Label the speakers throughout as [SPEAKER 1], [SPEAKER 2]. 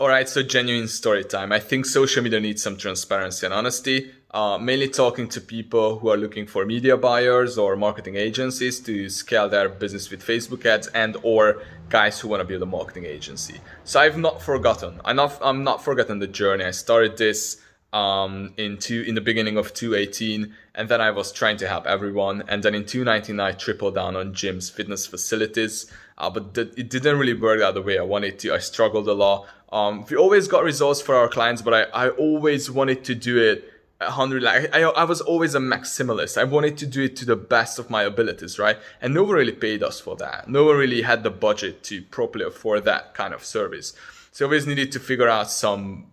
[SPEAKER 1] All right, so genuine story time. I think social media needs some transparency and honesty. Uh, mainly talking to people who are looking for media buyers or marketing agencies to scale their business with Facebook ads and or guys who want to build a marketing agency. So I've not forgotten. I'm not, I'm not forgotten the journey. I started this um, in two, in the beginning of 2018, and then I was trying to help everyone. And then in 2019, I tripled down on gyms, fitness facilities, uh, but th- it didn't really work out the way I wanted to. I struggled a lot. Um, we always got results for our clients, but I, I always wanted to do it 100 like I, I was always a maximalist i wanted to do it to the best of my abilities right and no one really paid us for that no one really had the budget to properly afford that kind of service so I always needed to figure out some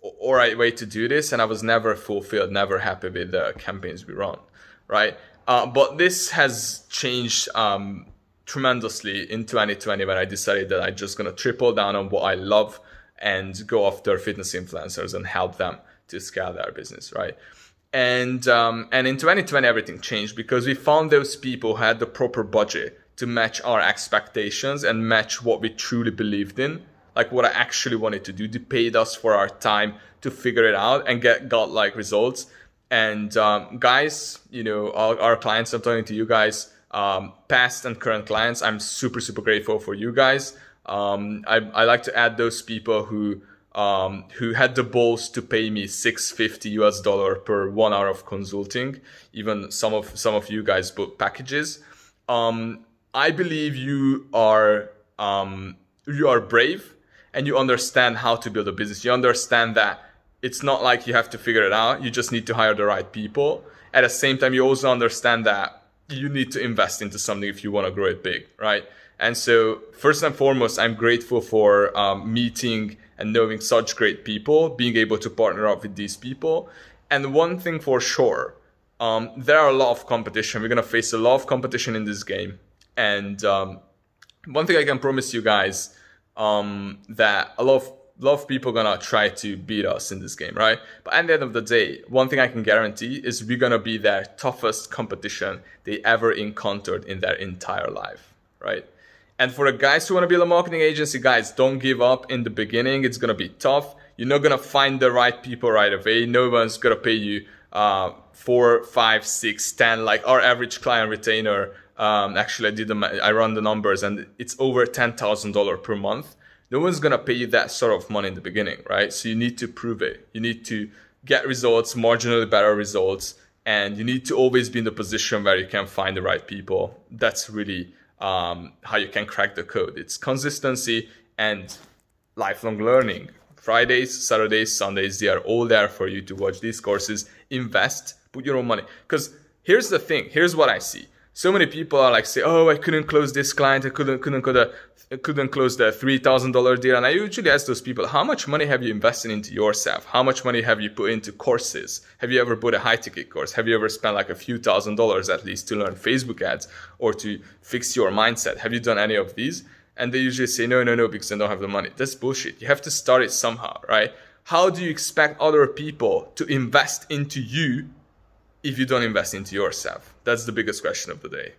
[SPEAKER 1] all right way to do this and i was never fulfilled never happy with the campaigns we run right uh, but this has changed um, tremendously in 2020 when i decided that i'm just going to triple down on what i love and go after fitness influencers and help them to scale their business, right? And um, and in 2020 everything changed because we found those people who had the proper budget to match our expectations and match what we truly believed in, like what I actually wanted to do. They paid us for our time to figure it out and get got like results. And um, guys, you know, our, our, clients, I'm talking to you guys, um, past and current clients, I'm super super grateful for you guys. Um, I, I like to add those people who um, who had the balls to pay me 650 US dollar per one hour of consulting. Even some of some of you guys book packages. Um, I believe you are um, you are brave and you understand how to build a business. You understand that it's not like you have to figure it out. You just need to hire the right people. At the same time, you also understand that you need to invest into something if you want to grow it big, right? And so, first and foremost, I'm grateful for um, meeting and knowing such great people, being able to partner up with these people. And one thing for sure, um, there are a lot of competition. We're gonna face a lot of competition in this game. And um, one thing I can promise you guys um, that a lot of a lot of people gonna try to beat us in this game, right? But at the end of the day, one thing I can guarantee is we're gonna be their toughest competition they ever encountered in their entire life, right? And for the guys who want to build a marketing agency, guys, don't give up in the beginning. It's to be tough. You're not to find the right people right away. No one's to pay you uh, four, five, six, ten, like our average client retainer. Um, actually, I did the, I run the numbers and it's over $10,000 per month. No one's going to pay you that sort of money in the beginning, right? So you need to prove it. You need to get results, marginally better results, and you need to always be in the position where you can find the right people. That's really um, how you can crack the code. It's consistency and lifelong learning. Fridays, Saturdays, Sundays, they are all there for you to watch these courses, invest, put your own money. Because here's the thing, here's what I see. So many people are like, say, oh, I couldn't close this client, I couldn't, couldn't, couldn't, couldn't close the $3,000 deal. And I usually ask those people, how much money have you invested into yourself? How much money have you put into courses? Have you ever bought a high ticket course? Have you ever spent like a few thousand dollars at least to learn Facebook ads or to fix your mindset? Have you done any of these? And they usually say, no, no, no, because I don't have the money. That's bullshit. You have to start it somehow, right? How do you expect other people to invest into you if you don't invest into yourself? That's the biggest question of the day.